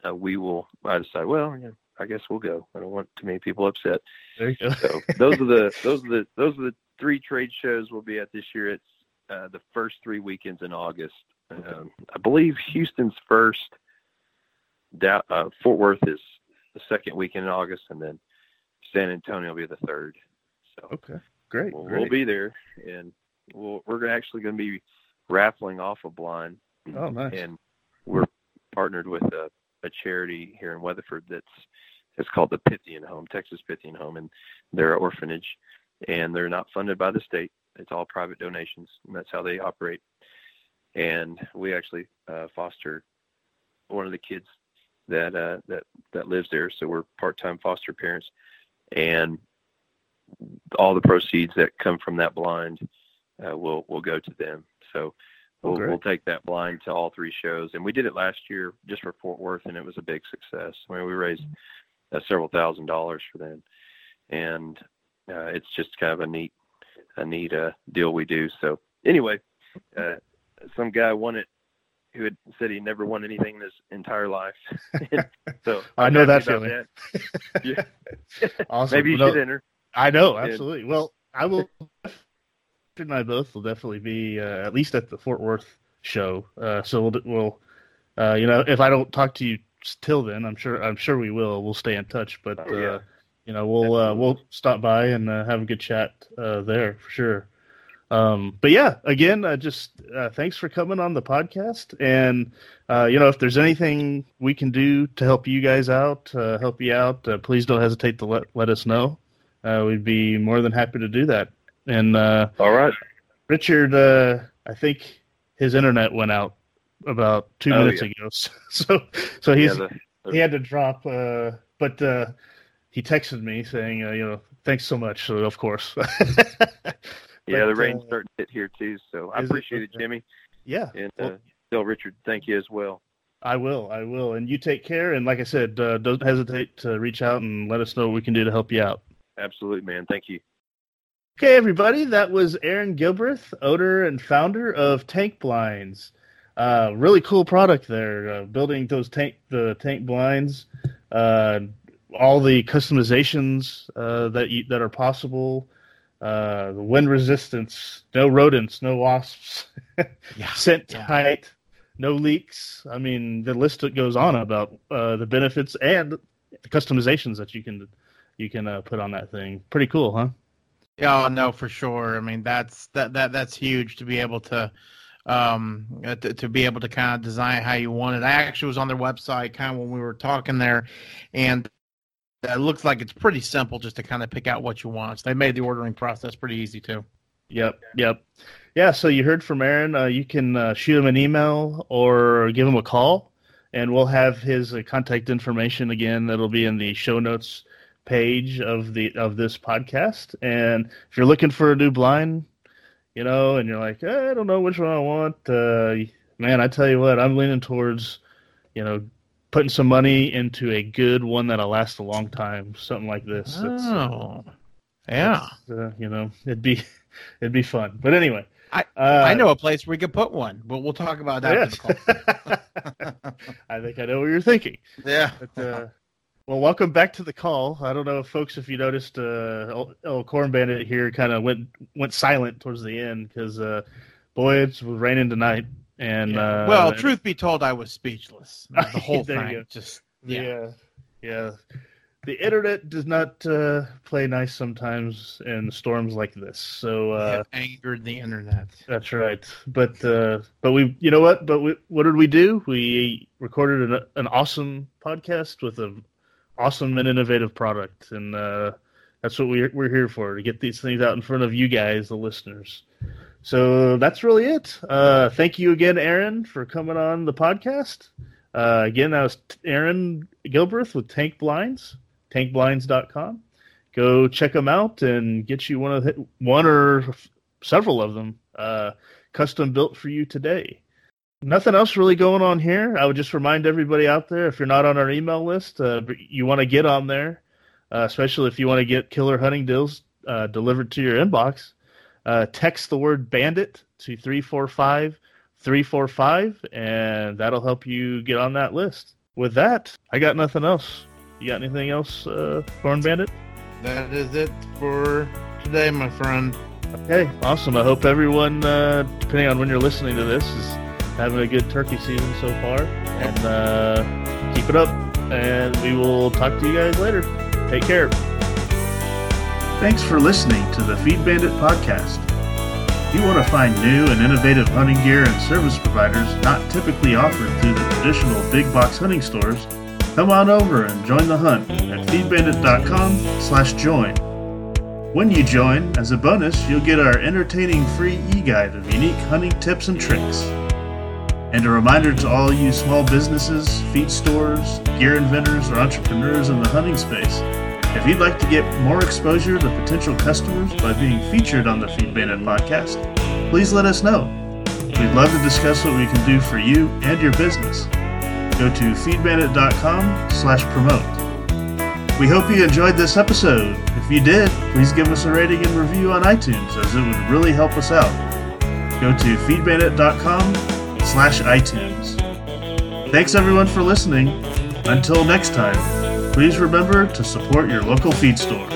uh, we will. I decided, well, yeah, I guess we'll go. I don't want too many people upset. There you go. So those are the those are the those are the three trade shows we'll be at this year. It's uh, the first three weekends in August. Um, I believe Houston's first. Da- uh, Fort Worth is the second weekend in August, and then San Antonio will be the third. So okay, great, we'll, great. we'll be there, and we'll, we're actually going to be raffling off a blind, oh, nice. and we're partnered with a, a charity here in Weatherford that's it's called the Pythian Home, Texas Pythian Home, and they're an orphanage, and they're not funded by the state. It's all private donations, and that's how they operate. And we actually uh, foster one of the kids that uh, that that lives there, so we're part-time foster parents, and all the proceeds that come from that blind uh, will will go to them. So Oh, we'll, great. we'll take that blind to all three shows, and we did it last year just for Fort Worth, and it was a big success. I mean, we raised uh, several thousand dollars for them, and uh, it's just kind of a neat a neat uh, deal we do. So anyway, uh, some guy won it who had said he never won anything in his entire life. so I know that about that. Yeah. Awesome. Maybe you No, should enter. I know, absolutely. Well, I will. And I both will definitely be uh, at least at the Fort Worth show. Uh, so we'll, we'll uh, you know, if I don't talk to you till then, I'm sure I'm sure we will. We'll stay in touch. But Oh, yeah. You know, we'll uh, we'll stop by and uh, have a good chat uh, there for sure. Um, but yeah, again, uh, just uh, thanks for coming on the podcast. And uh, you know, if there's anything we can do to help you guys out, uh, help you out, uh, please don't hesitate to let let us know. Uh, we'd be more than happy to do that. And uh, All right. Richard, uh, I think his internet went out about two Oh, minutes yeah. ago, so so he's yeah, the, he had to drop. Uh, but uh, he texted me saying, uh, you know, thanks so much. So of course. yeah, the But, rain's uh, starting to hit here too. So I it? appreciate it, Jimmy, yeah. and Well, uh, tell Richard thank you as well. I will. I will. And you take care. And like I said, uh, don't hesitate to reach out and let us know what we can do to help you out. Absolutely, man. Thank you. Okay, everybody, that was Aaron Gilbreth, owner and founder of Tank Blinds. Uh, really cool product there. Uh, building those tank the tank blinds, uh, all the customizations uh, that you, that are possible. Uh, the wind resistance, no rodents, no wasps, Yeah. scent Yeah. tight, no leaks. I mean, the list goes on about uh, the benefits and the customizations that you can you can uh, put on that thing. Pretty cool, huh? Yeah, oh, no, for sure. I mean, that's that that that's huge to be able to um uh, to, to be able to kind of design how you want it. I actually was on their website kind of when we were talking there, and it looks like it's pretty simple just to kind of pick out what you want. So they made the ordering process pretty easy too. Yep, yep. Yeah, so you heard from Aaron. Uh, you can uh, shoot him an email or give him a call, and we'll have his uh, contact information again. That'll be in the show notes page of the of this podcast. And if you're looking for a new blind, you know, and you're like, "Eh, I don't know which one I want, uh, man, I tell you what, I'm leaning towards, you know, putting some money into a good one that'll last a long time. Something like this. Uh, Oh, yeah. uh, you know, it'd be it'd be fun. But anyway, I- uh, I know a place where we could put one, but we'll talk about that. Yes. the call. I think I know what you're thinking. yeah. But, uh, Well, welcome back to the call. I don't know, if folks, if you noticed, uh, El Corn Bandit here kind of went went silent towards the end because, uh, boy, it's raining tonight. And yeah. uh, well, truth be told, I was speechless. The whole thing, just yeah. yeah, yeah. The internet does not uh, play nice sometimes in storms like this. So uh, angered the internet. That's right. But uh, but we, you know what? But we, what did we do? We recorded an, an awesome podcast with a awesome and innovative product, and uh, that's what we're we're here for to get these things out in front of you guys, the listeners. So that's really it. Uh, thank you again, Aaron, for coming on the podcast. Uh, again, that was Aaron Gilbreth with Tank Blinds, tankblinds.com. Go check them out and get you one of the, one or several of them uh, custom built for you today. Nothing else really going on here. I would just remind everybody out there if you're not on our email list, uh, you want to get on there, uh, especially if you want to get killer hunting deals uh, delivered to your inbox. Uh, text the word bandit to 345 345, and that'll help you get on that list. With that, I got nothing else. You got anything else, uh, Corn Bandit? That is it for today, my friend. Okay, awesome. I hope everyone, uh, depending on when you're listening to this, is having a good turkey season so far. And uh, keep it up. And we will talk to you guys later. Take care. Thanks for listening to the Feed Bandit podcast. If you want to find new and innovative hunting gear and service providers not typically offered through the traditional big box hunting stores, come on over and join the hunt at feedbandit.com slash join. When you join, as a bonus, you'll get our entertaining free e-guide of unique hunting tips and tricks. And a reminder to all you small businesses, feed stores, gear inventors, or entrepreneurs in the hunting space if you'd like to get more exposure to potential customers by being featured on the Feed Bandit podcast, please let us know. We'd love to discuss what we can do for you and your business. Go to feedbandit.com slash promote. We hope you enjoyed this episode. If you did, please give us a rating and review on iTunes as it would really help us out. Go to feedbandit.com slash iTunes. Thanks everyone for listening. Until next time, please remember to support your local feed store.